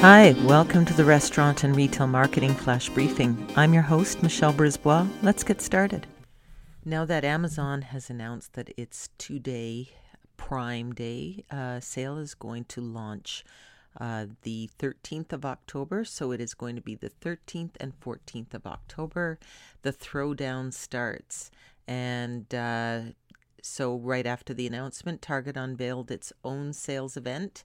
Hi, welcome to the Restaurant and Retail Marketing Flash Briefing. I'm your host, Michelle Brisbois. Let's get started. Now that Amazon has announced that its two day Prime Day uh, sale is going to launch uh, the 13th of October, so it is going to be the 13th and 14th of October. The throwdown starts, and uh, so right after the announcement, Target unveiled its own sales event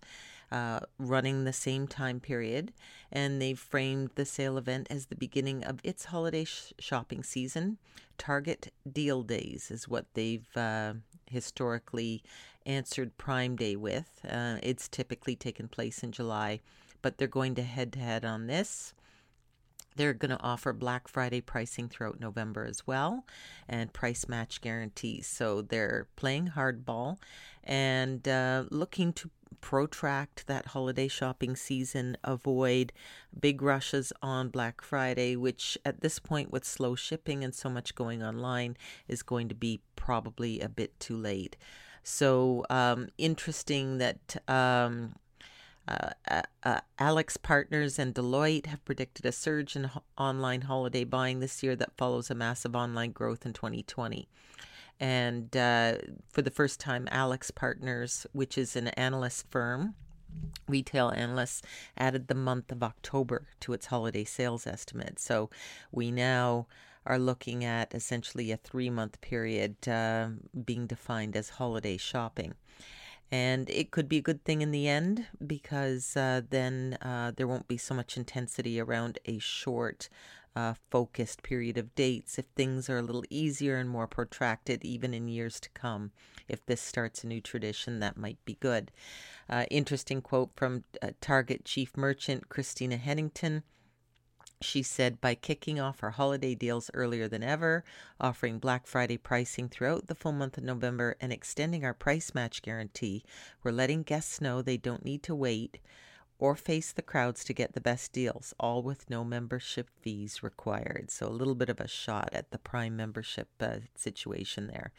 uh, running the same time period, and they've framed the sale event as the beginning of its holiday sh- shopping season. Target Deal Days is what they've uh, historically answered Prime Day with. Uh, it's typically taken place in July, but they're going to head to head on this. They're going to offer Black Friday pricing throughout November as well and price match guarantees. So they're playing hardball and uh, looking to protract that holiday shopping season, avoid big rushes on Black Friday, which at this point, with slow shipping and so much going online, is going to be probably a bit too late. So, um, interesting that. Um, uh, uh, uh, AlixPartners and Deloitte have predicted a surge in ho- online holiday buying this year that follows a massive online growth in 2020. And uh, for the first time, AlixPartners, which is an analyst firm, retail analysts, added the month of October to its holiday sales estimate. So we now are looking at essentially a three month period uh, being defined as holiday shopping. And it could be a good thing in the end because uh, then uh, there won't be so much intensity around a short uh, focused period of dates if things are a little easier and more protracted, even in years to come. If this starts a new tradition, that might be good. Uh, interesting quote from uh, Target Chief Merchant Christina Hennington. She said, by kicking off our holiday deals earlier than ever, offering Black Friday pricing throughout the full month of November, and extending our price match guarantee, we're letting guests know they don't need to wait or face the crowds to get the best deals, all with no membership fees required. So, a little bit of a shot at the Prime membership uh, situation there.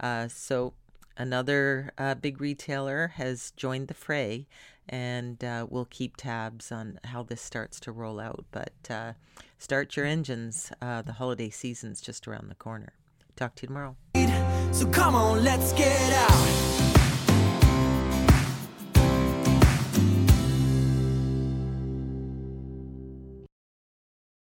Uh, so, another uh, big retailer has joined the fray, and uh, we'll keep tabs on how this starts to roll out. But uh, start your engines, uh, the holiday season's just around the corner. Talk to you tomorrow. So come on, let's get out.